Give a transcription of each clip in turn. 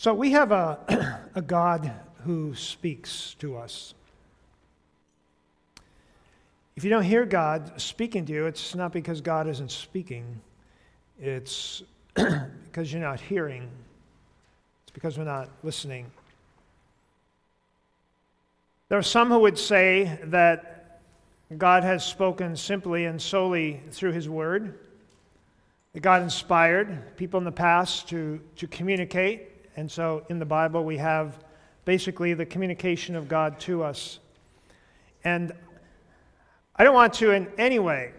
So we have a, a God who speaks to us. If you don't hear God speaking to you, it's not because God isn't speaking, it's because you're not hearing, it's because we're not listening. There are some who would say that God has spoken simply and solely through His Word, that God inspired people in the past to, to communicate and so in the Bible, we have basically the communication of God to us. And I don't want to in any way,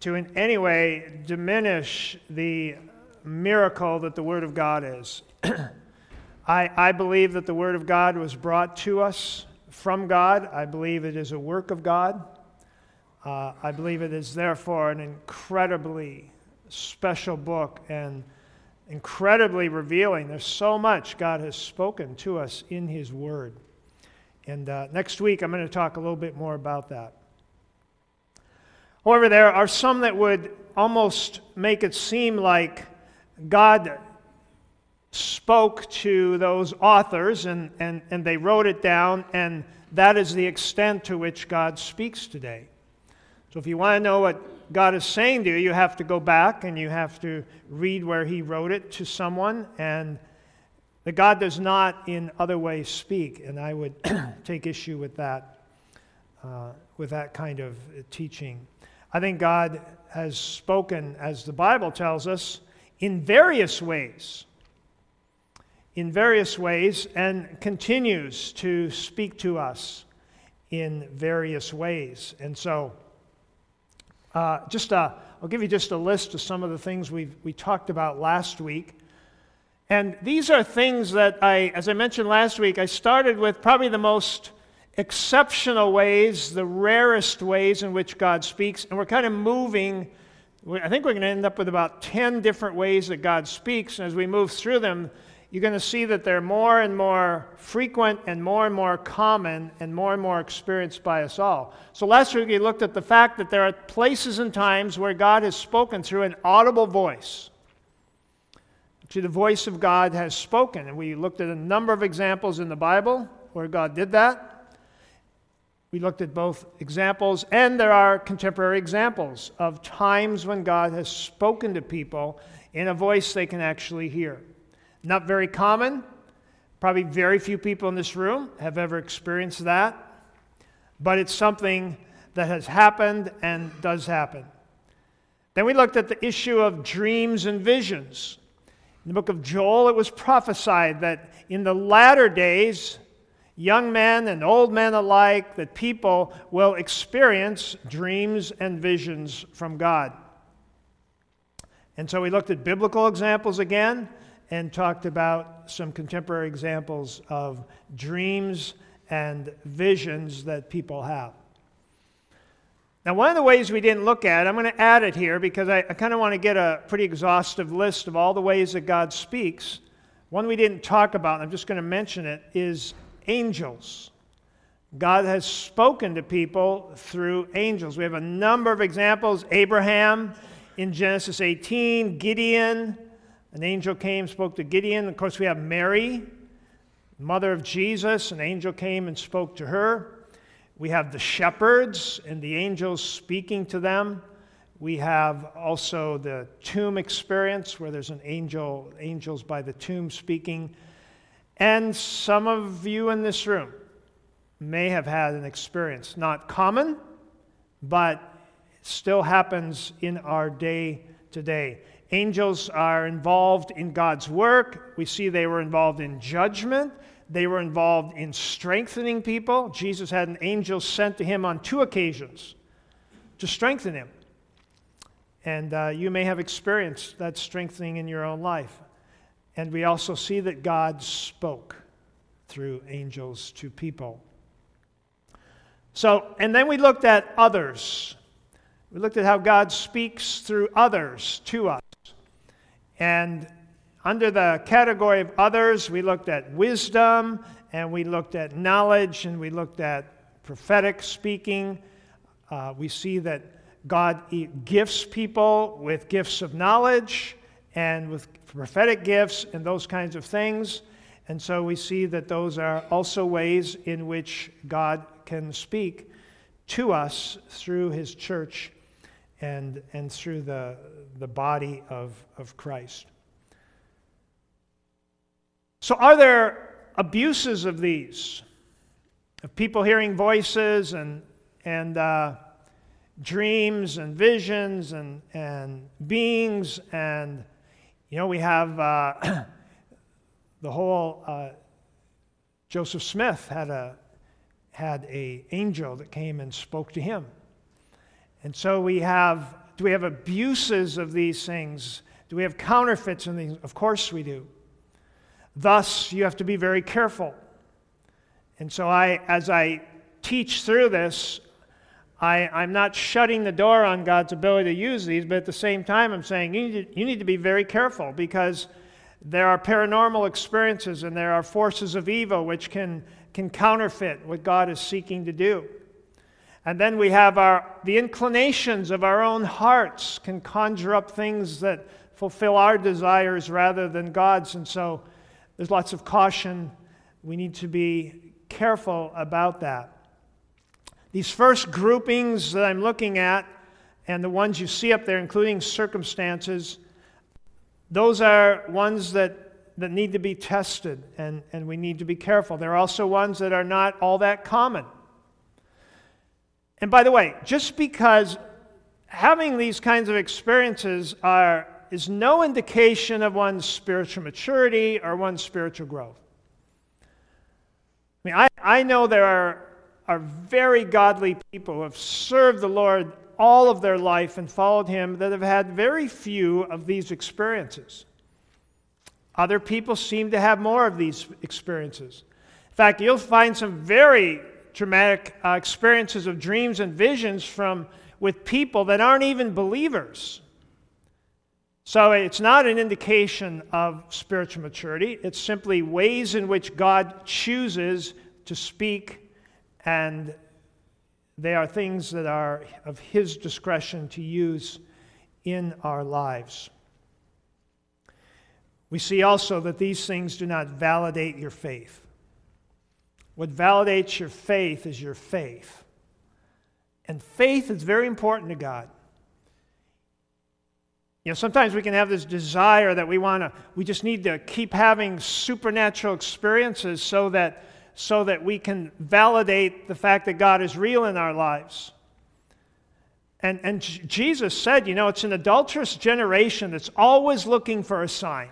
to in any way diminish the miracle that the Word of God is. I, I believe that the Word of God was brought to us from God. I believe it is a work of God. Uh, I believe it is therefore an incredibly special book and incredibly revealing. There's so much God has spoken to us in His Word. And uh, next week, I'm going to talk a little bit more about that. However, there are some that would almost make it seem like God spoke to those authors and, and, and they wrote it down, and that is the extent to which God speaks today. So if you want to know what God is saying to you, you have to go back and you have to read where He wrote it to someone, and that God does not in other ways speak. And I would take issue with that, uh, with that kind of teaching. I think God has spoken, as the Bible tells us, in various ways. In various ways, and continues to speak to us in various ways. And so, uh, just a, I'll give you just a list of some of the things we we talked about last week. And these are things that I, as I mentioned last week, I started with probably the most exceptional ways, the rarest ways in which God speaks. And we're kind of moving. I think we're going to end up with about 10 different ways that God speaks. And as we move through them, you're going to see that they're more and more frequent and more and more common and more and more experienced by us all. So last week we looked at the fact that there are places and times where God has spoken through an audible voice. To the voice of God has spoken. And we looked at a number of examples in the Bible where God did that. We looked at both examples, and there are contemporary examples of times when God has spoken to people in a voice they can actually hear. Not very common. Probably very few people in this room have ever experienced that. But it's something that has happened and does happen. Then we looked at the issue of dreams and visions. In the book of Joel, it was prophesied that in the latter days, young men and old men alike, that people will experience dreams and visions from God. And so we looked at biblical examples again and talked about some contemporary examples of dreams and visions that people have. Now, one of the ways we didn't look at, I'm going to add it here because I, I kind of want to get a pretty exhaustive list of all the ways that God speaks. One we didn't talk about, and I'm just going to mention it, is angels. God has spoken to people through angels. We have a number of examples Abraham in Genesis 18, Gideon, an angel came, spoke to Gideon. Of course, we have Mary, mother of Jesus. An angel came and spoke to her. We have the shepherds and the angels speaking to them. We have also the tomb experience where there's an angel, angels by the tomb speaking. And some of you in this room may have had an experience, not common, but still happens in our day today. Angels are involved in God's work. We see they were involved in judgment. They were involved in strengthening people. Jesus had an angel sent to him on two occasions to strengthen him. And uh, you may have experienced that strengthening in your own life. And we also see that God spoke through angels to people. So, and then we looked at others. We looked at how God speaks through others to us. And under the category of others, we looked at wisdom, and we looked at knowledge, and we looked at prophetic speaking. Uh, we see that God gifts people with gifts of knowledge and with prophetic gifts and those kinds of things. And so we see that those are also ways in which God can speak to us through his church and, and through the, the body of, of Christ. So, are there abuses of these? Of people hearing voices and, and uh, dreams and visions and, and beings. And, you know, we have uh, the whole uh, Joseph Smith had a, had a angel that came and spoke to him. And so we have, do we have abuses of these things? Do we have counterfeits in these? Of course we do. Thus, you have to be very careful. And so I, as I teach through this, I, I'm not shutting the door on God's ability to use these, but at the same time, I'm saying you need, to, you need to be very careful because there are paranormal experiences and there are forces of evil which can, can counterfeit what God is seeking to do. And then we have our, the inclinations of our own hearts can conjure up things that fulfill our desires rather than God's. And so there's lots of caution. We need to be careful about that. These first groupings that I'm looking at, and the ones you see up there, including circumstances, those are ones that, that need to be tested, and, and we need to be careful. There are also ones that are not all that common. And by the way, just because having these kinds of experiences are, is no indication of one's spiritual maturity or one's spiritual growth. I mean, I, I know there are are very godly people who have served the Lord all of their life and followed Him that have had very few of these experiences. Other people seem to have more of these experiences. In fact, you'll find some very dramatic uh, experiences of dreams and visions from with people that aren't even believers. So it's not an indication of spiritual maturity. It's simply ways in which God chooses to speak and they are things that are of His discretion to use in our lives. We see also that these things do not validate your faith. What validates your faith is your faith. And faith is very important to God. You know, sometimes we can have this desire that we want to, we just need to keep having supernatural experiences so that so that we can validate the fact that God is real in our lives. And, and Jesus said, you know, it's an adulterous generation that's always looking for a sign.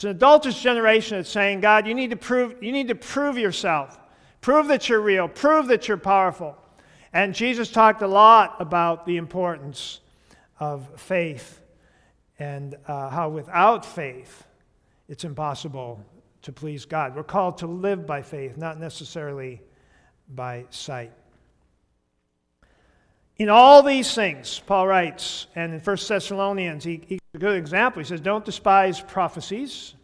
It's an adulterous generation that's saying, God, you need to prove, you need to prove yourself. Prove that you're real. Prove that you're powerful. And Jesus talked a lot about the importance of faith and uh, how without faith it's impossible to please God. We're called to live by faith, not necessarily by sight. In all these things, Paul writes, and in 1 Thessalonians, he, he's a good example. He says, Don't despise prophecies,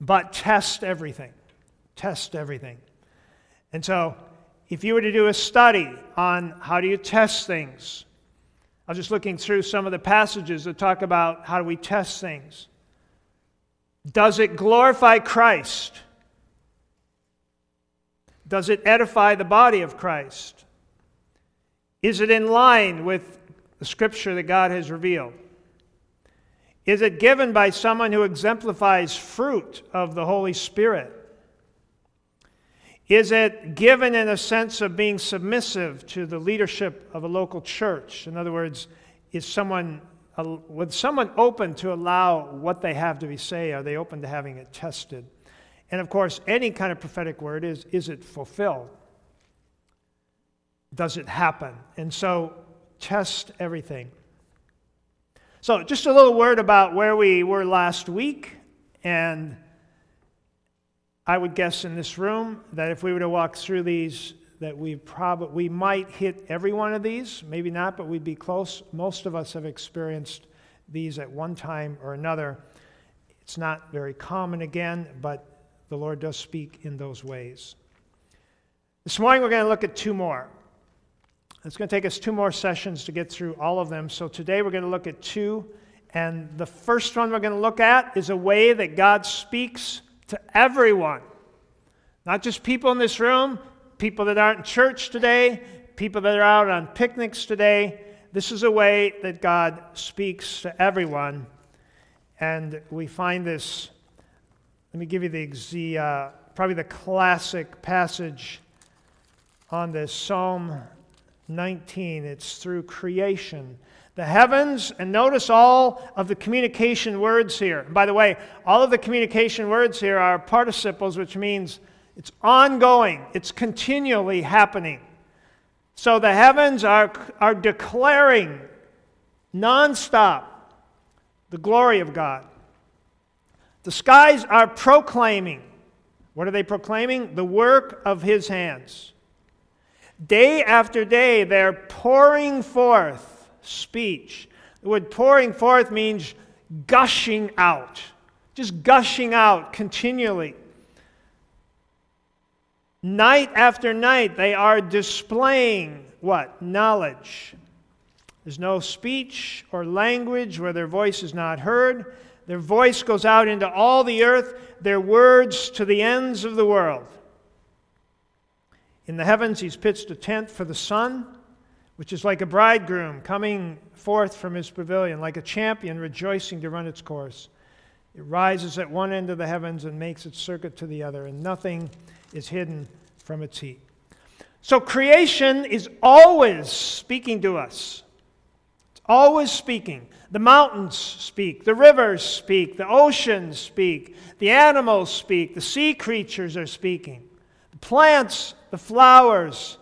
but test everything. Test everything. And so, if you were to do a study on how do you test things, I was just looking through some of the passages that talk about how do we test things. Does it glorify Christ? Does it edify the body of Christ? Is it in line with the scripture that God has revealed? Is it given by someone who exemplifies fruit of the Holy Spirit? Is it given in a sense of being submissive to the leadership of a local church? In other words, is someone with someone open to allow what they have to be say? Are they open to having it tested? And of course, any kind of prophetic word is is it fulfilled? Does it happen? And so, test everything. So, just a little word about where we were last week. And I would guess in this room that if we were to walk through these that we probably we might hit every one of these, maybe not, but we'd be close. Most of us have experienced these at one time or another. It's not very common again, but the Lord does speak in those ways. This morning we're going to look at two more. It's going to take us two more sessions to get through all of them. So today we're going to look at two, And the first one we're going to look at is a way that God speaks to everyone. Not just people in this room, people that aren't in church today, people that are out on picnics today. This is a way that God speaks to everyone. And we find this, let me give you the, the uh, probably the classic passage on this Psalm 19. It's through creation. The heavens, and notice all of the communication words here. by the way, all of the communication words here are participles, which means it's ongoing, it's continually happening. So the heavens are, are declaring nonstop the glory of God. The skies are proclaiming. What are they proclaiming? The work of his hands. Day after day, they're pouring forth speech. The word pouring forth means gushing out, just gushing out continually. Night after night, they are displaying what? Knowledge. There's no speech or language where their voice is not heard. Their voice goes out into all the earth, their words to the ends of the world. In the heavens, he's pitched a tent for the sun, which is like a bridegroom coming forth from his pavilion, like a champion rejoicing to run its course. It rises at one end of the heavens and makes its circuit to the other, and nothing is hidden from its heat. So creation is always speaking to us. It's always speaking. The mountains speak, the rivers speak, the oceans speak, the animals speak, the sea creatures are speaking, the plants, the flowers,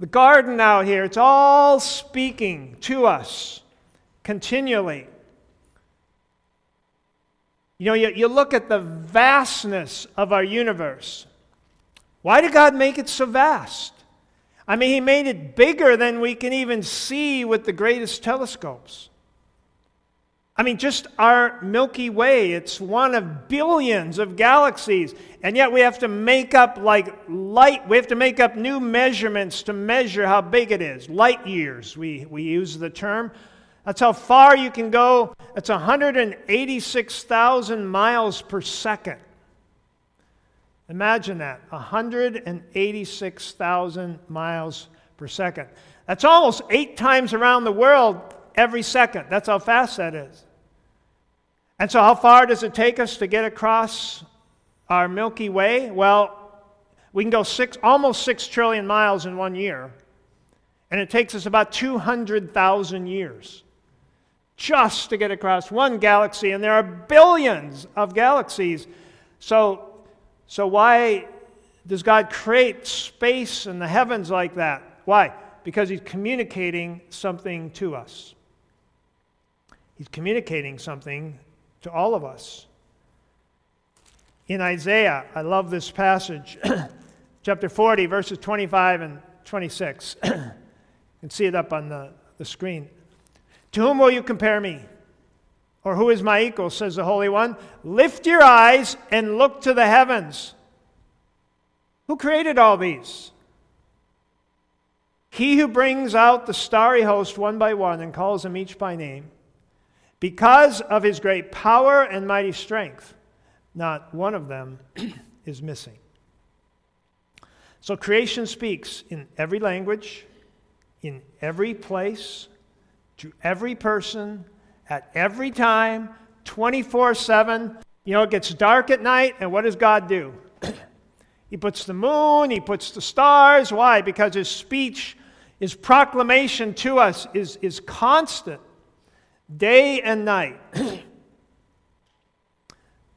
the garden out here, it's all speaking to us continually. You know, you, you look at the vastness of our universe. Why did God make it so vast? I mean, He made it bigger than we can even see with the greatest telescopes. I mean, just our Milky Way, it's one of billions of galaxies. And yet we have to make up like light, we have to make up new measurements to measure how big it is. Light years, we, we use the term. That's how far you can go. It's 186,000 miles per second. Imagine that 186,000 miles per second. That's almost eight times around the world every second. That's how fast that is. And so, how far does it take us to get across our Milky Way? Well, we can go six, almost six trillion miles in one year, and it takes us about 200,000 years just to get across one galaxy, and there are billions of galaxies. So, so why does God create space and the heavens like that? Why? Because He's communicating something to us. He's communicating something to all of us. In Isaiah, I love this passage, chapter 40, verses 25 and 26. you can see it up on the, the screen. To whom will you compare me? Or who is my equal, says the Holy One? Lift your eyes and look to the heavens. Who created all these? He who brings out the starry host one by one and calls them each by name. Because of his great power and mighty strength, not one of them is missing. So creation speaks in every language, in every place, to every person at every time, 24 7. You know, it gets dark at night, and what does God do? he puts the moon, He puts the stars. Why? Because His speech, His proclamation to us is, is constant, day and night.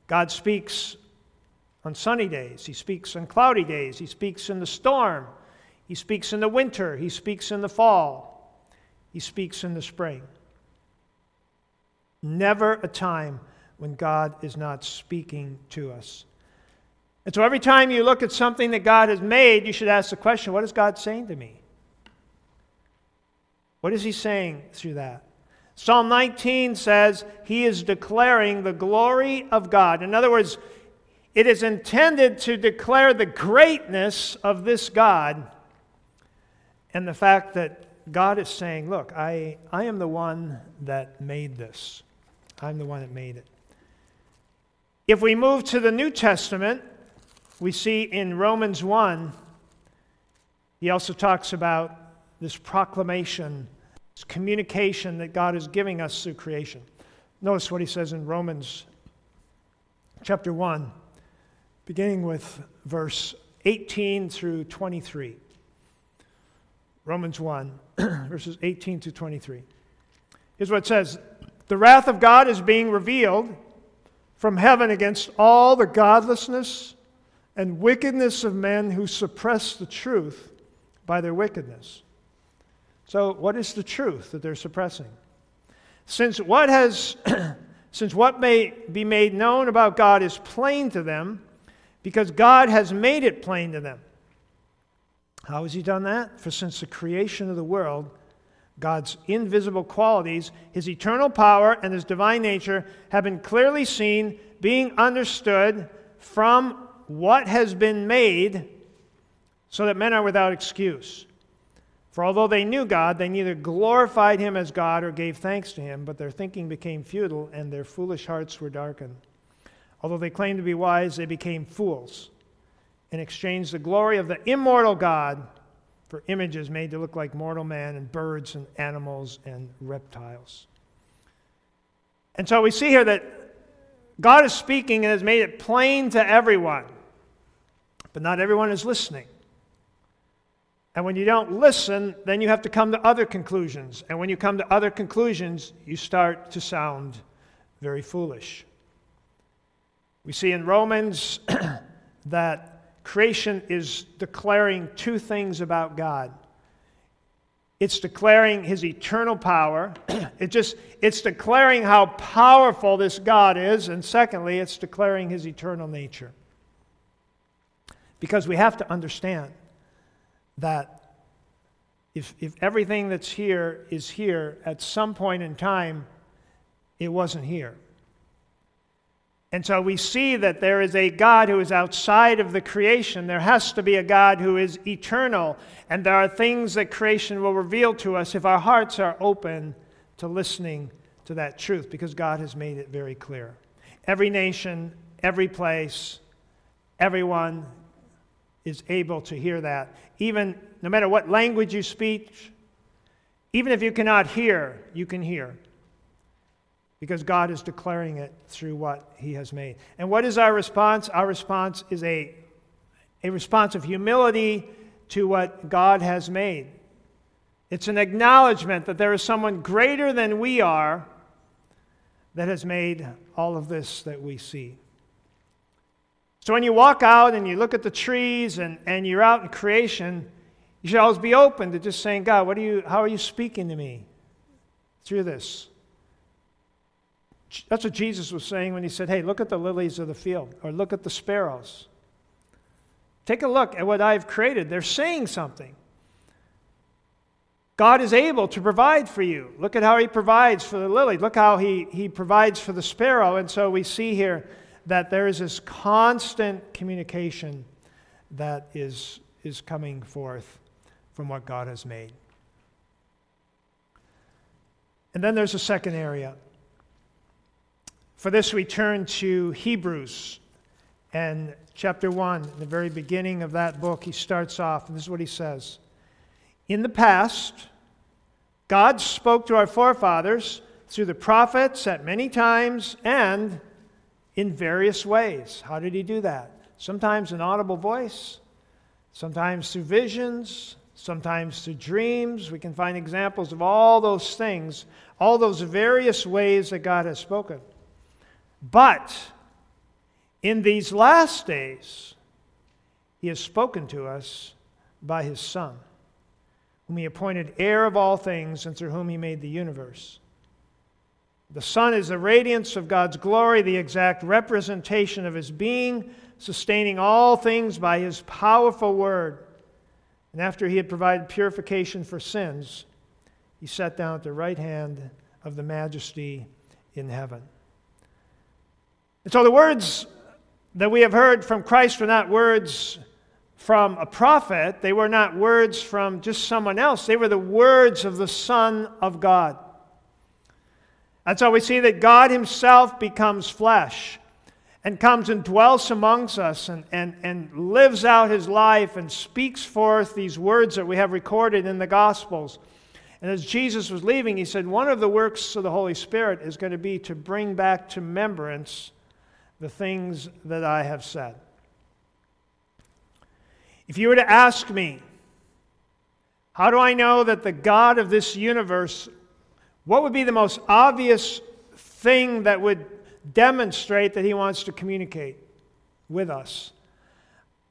God speaks on sunny days, He speaks on cloudy days, He speaks in the storm, He speaks in the winter, He speaks in the fall. He speaks in the spring. Never a time when God is not speaking to us. And so every time you look at something that God has made, you should ask the question what is God saying to me? What is He saying through that? Psalm 19 says He is declaring the glory of God. In other words, it is intended to declare the greatness of this God and the fact that God is saying, Look, I, I am the one that made this. I'm the one that made it. If we move to the New Testament, we see in Romans 1, he also talks about this proclamation, this communication that God is giving us through creation. Notice what he says in Romans chapter 1, beginning with verse 18 through 23. Romans 1, verses 18 to 23. Here's what it says The wrath of God is being revealed from heaven against all the godlessness and wickedness of men who suppress the truth by their wickedness. So, what is the truth that they're suppressing? Since what has since what may be made known about God is plain to them, because God has made it plain to them. How has He done that? For since the creation of the world, God's invisible qualities, His eternal power, and His divine nature have been clearly seen, being understood from what has been made, so that men are without excuse. For although they knew God, they neither glorified him as God or gave thanks to him, but their thinking became futile and their foolish hearts were darkened. Although they claimed to be wise, they became fools and exchanged the glory of the immortal God for images made to look like mortal man and birds and animals and reptiles. And so we see here that God is speaking and has made it plain to everyone, but not everyone is listening. And when you don't listen, then you have to come to other conclusions. And when you come to other conclusions, you start to sound very foolish. We see in Romans that creation is declaring two things about God. It's declaring his eternal power. it just it's declaring how powerful this God is, and secondly, it's declaring his eternal nature. Because we have to understand that if, if everything that's here is here, at some point in time, it wasn't here. And so we see that there is a God who is outside of the creation. There has to be a God who is eternal. And there are things that creation will reveal to us if our hearts are open to listening to that truth, because God has made it very clear. Every nation, every place, everyone is able to hear that. Even no matter what language you speak, even if you cannot hear, you can hear. Because God is declaring it through what He has made. And what is our response? Our response is a, a response of humility to what God has made. It's an acknowledgement that there is someone greater than we are that has made all of this that we see. So when you walk out and you look at the trees and, and you're out in creation, you should always be open to just saying, God, what are you, how are you speaking to me through this? That's what Jesus was saying when he said, Hey, look at the lilies of the field, or look at the sparrows. Take a look at what I've created. They're saying something. God is able to provide for you. Look at how he provides for the lily. Look how he, he provides for the sparrow. And so we see here that there is this constant communication that is, is coming forth from what God has made. And then there's a second area. For this, we turn to Hebrews and chapter 1, the very beginning of that book. He starts off, and this is what he says In the past, God spoke to our forefathers through the prophets at many times and in various ways. How did he do that? Sometimes an audible voice, sometimes through visions, sometimes through dreams. We can find examples of all those things, all those various ways that God has spoken. But in these last days, he has spoken to us by his Son, whom he appointed heir of all things and through whom he made the universe. The Son is the radiance of God's glory, the exact representation of his being, sustaining all things by his powerful word. And after he had provided purification for sins, he sat down at the right hand of the majesty in heaven. And so the words that we have heard from Christ were not words from a prophet. They were not words from just someone else, they were the words of the Son of God. That's how we see that God Himself becomes flesh and comes and dwells amongst us and, and, and lives out His life and speaks forth these words that we have recorded in the Gospels. And as Jesus was leaving, He said, One of the works of the Holy Spirit is going to be to bring back to remembrance the things that I have said. If you were to ask me, how do I know that the God of this universe, what would be the most obvious thing that would demonstrate that he wants to communicate with us?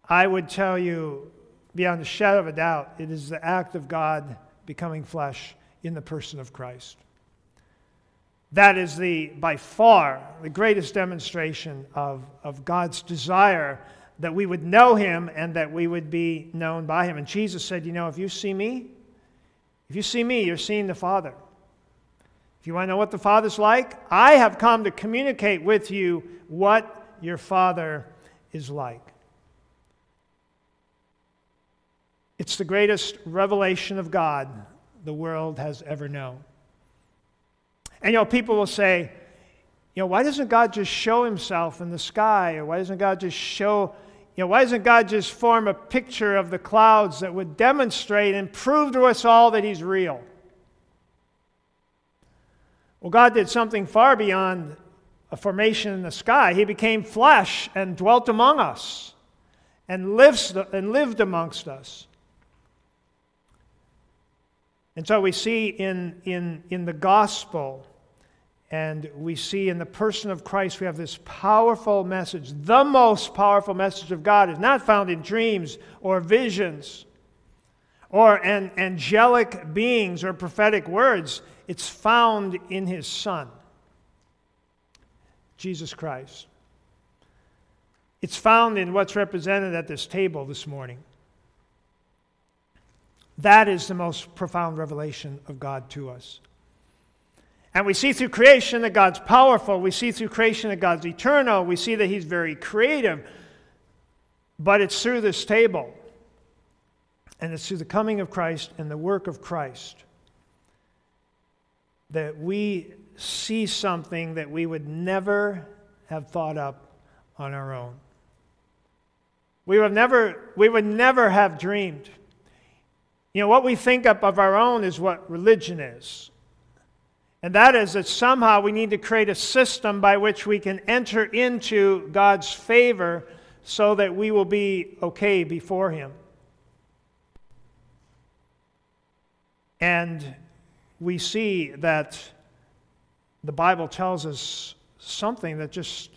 I would tell you, beyond a shadow of a doubt, it is the act of God becoming flesh in the person of Christ. That is the, by far, the greatest demonstration of, of God's desire that we would know him and that we would be known by him. And Jesus said, You know, if you see me, if you see me, you're seeing the Father. If you want to know what the Father's like, I have come to communicate with you what your Father is like. It's the greatest revelation of God the world has ever known. And you know, people will say, you know, why doesn't God just show himself in the sky? Or why doesn't God just show you know, why doesn't God just form a picture of the clouds that would demonstrate and prove to us all that He's real? Well, God did something far beyond a formation in the sky. He became flesh and dwelt among us and, lives, and lived amongst us. And so we see in, in, in the gospel and we see in the person of Christ, we have this powerful message. The most powerful message of God is not found in dreams or visions or an angelic beings or prophetic words. It's found in his Son, Jesus Christ. It's found in what's represented at this table this morning. That is the most profound revelation of God to us. And we see through creation that God's powerful. We see through creation that God's eternal. We see that He's very creative. But it's through this table, and it's through the coming of Christ and the work of Christ that we see something that we would never have thought up on our own. We would never, we would never have dreamed. You know, what we think up of our own is what religion is. And that is that somehow we need to create a system by which we can enter into God's favor so that we will be okay before Him. And we see that the Bible tells us something that just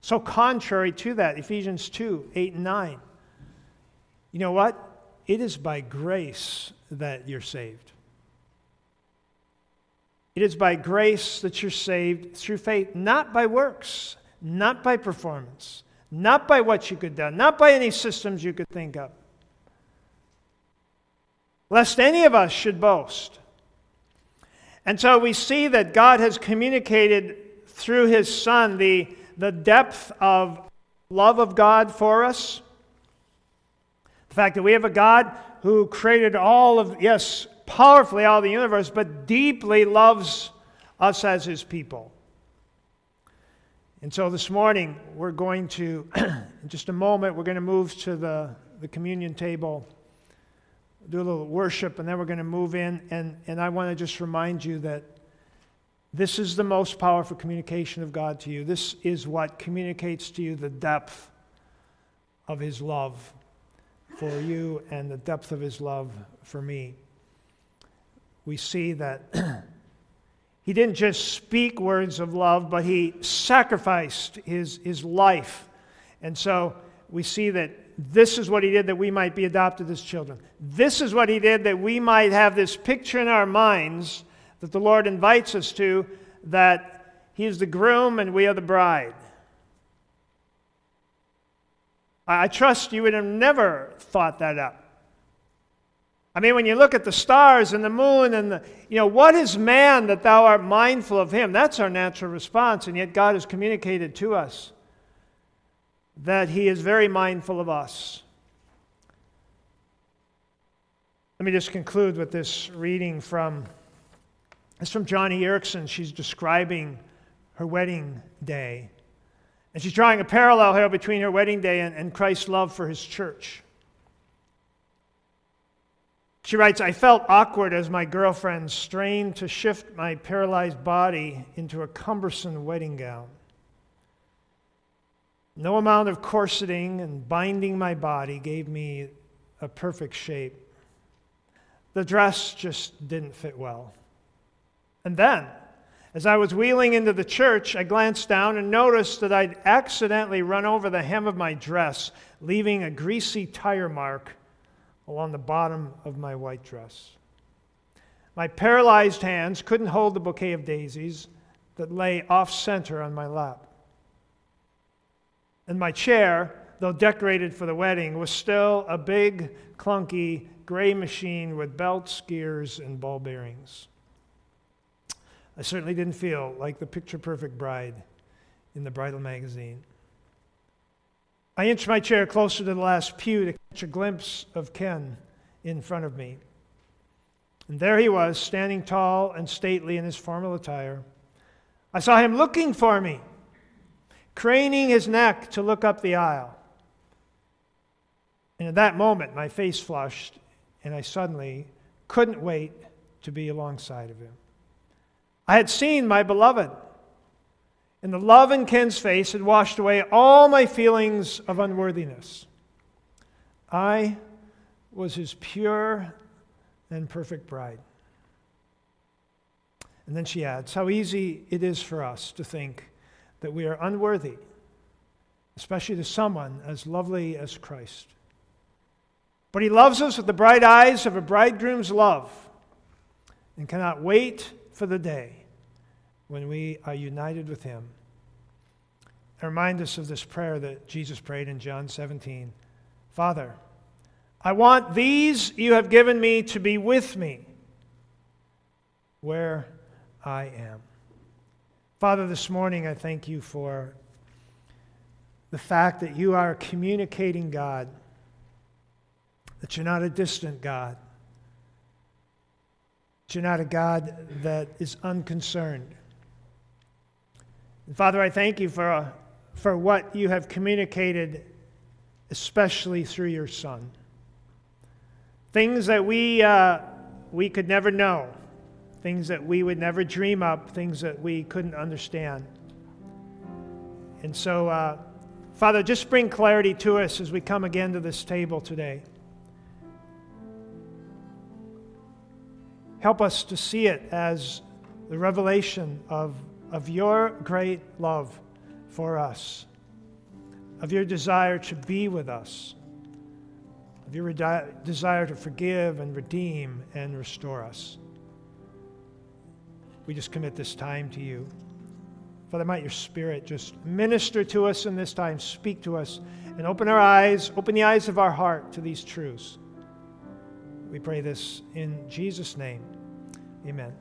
so contrary to that Ephesians 2 8 and 9. You know what? It is by grace that you're saved. It is by grace that you're saved through faith, not by works, not by performance, not by what you could do, not by any systems you could think of. Lest any of us should boast. And so we see that God has communicated through his Son the, the depth of love of God for us. The fact that we have a God who created all of, yes, powerfully all the universe, but deeply loves us as his people. And so this morning, we're going to, in just a moment, we're going to move to the, the communion table, do a little worship, and then we're going to move in. And, and I want to just remind you that this is the most powerful communication of God to you. This is what communicates to you the depth of his love for you and the depth of his love for me we see that he didn't just speak words of love, but he sacrificed his, his life. And so we see that this is what he did that we might be adopted as children. This is what he did that we might have this picture in our minds that the Lord invites us to that he is the groom and we are the bride. I trust you would have never thought that up. I mean, when you look at the stars and the moon and the, you know, what is man that thou art mindful of him? That's our natural response. And yet God has communicated to us that he is very mindful of us. Let me just conclude with this reading from it's from Joni Eareckson. She's describing her wedding day. And she's drawing a parallel here between her wedding day and, and Christ's love for his church. She writes, I felt awkward as my girlfriend strained to shift my paralyzed body into a cumbersome wedding gown. No amount of corseting and binding my body gave me a perfect shape. The dress just didn't fit well. And then, as I was wheeling into the church, I glanced down and noticed that I'd accidentally run over the hem of my dress, leaving a greasy tire mark along the bottom of my white dress. My paralyzed hands couldn't hold the bouquet of daisies that lay off center on my lap. And my chair, though decorated for the wedding, was still a big, clunky, gray machine with belts, gears, and ball bearings. I certainly didn't feel like the picture perfect bride in the bridal magazine. I inched my chair closer to the last pew to catch a glimpse of Ken in front of me. And there he was, standing tall and stately in his formal attire. I saw him looking for me, craning his neck to look up the aisle. And at that moment, my face flushed, and I suddenly couldn't wait to be alongside of him. I had seen my beloved. And the love in Ken's face had washed away all my feelings of unworthiness. I was his pure and perfect bride. And then she adds, How easy it is for us to think that we are unworthy, especially to someone as lovely as Christ. But he loves us with the bright eyes of a bridegroom's love and cannot wait for the day when we are united with Him. And remind us of this prayer that Jesus prayed in John 17 Father, I want these you have given me to be with me where I am. Father, this morning I thank you for the fact that you are a communicating God, that you're not a distant God, that you're not a God that is unconcerned. And Father, I thank you for, uh, for what you have communicated, especially through your Son. Things that we, uh, we could never know, things that we would never dream up, things that we couldn't understand. And so, uh, Father, just bring clarity to us as we come again to this table today. Help us to see it as the revelation of of your great love for us, of your desire to be with us, of your desire to forgive and redeem and restore us. We just commit this time to you. Father, might your Spirit just minister to us in this time, speak to us, and open our eyes, open the eyes of our heart to these truths. We pray this in Jesus' name. Amen.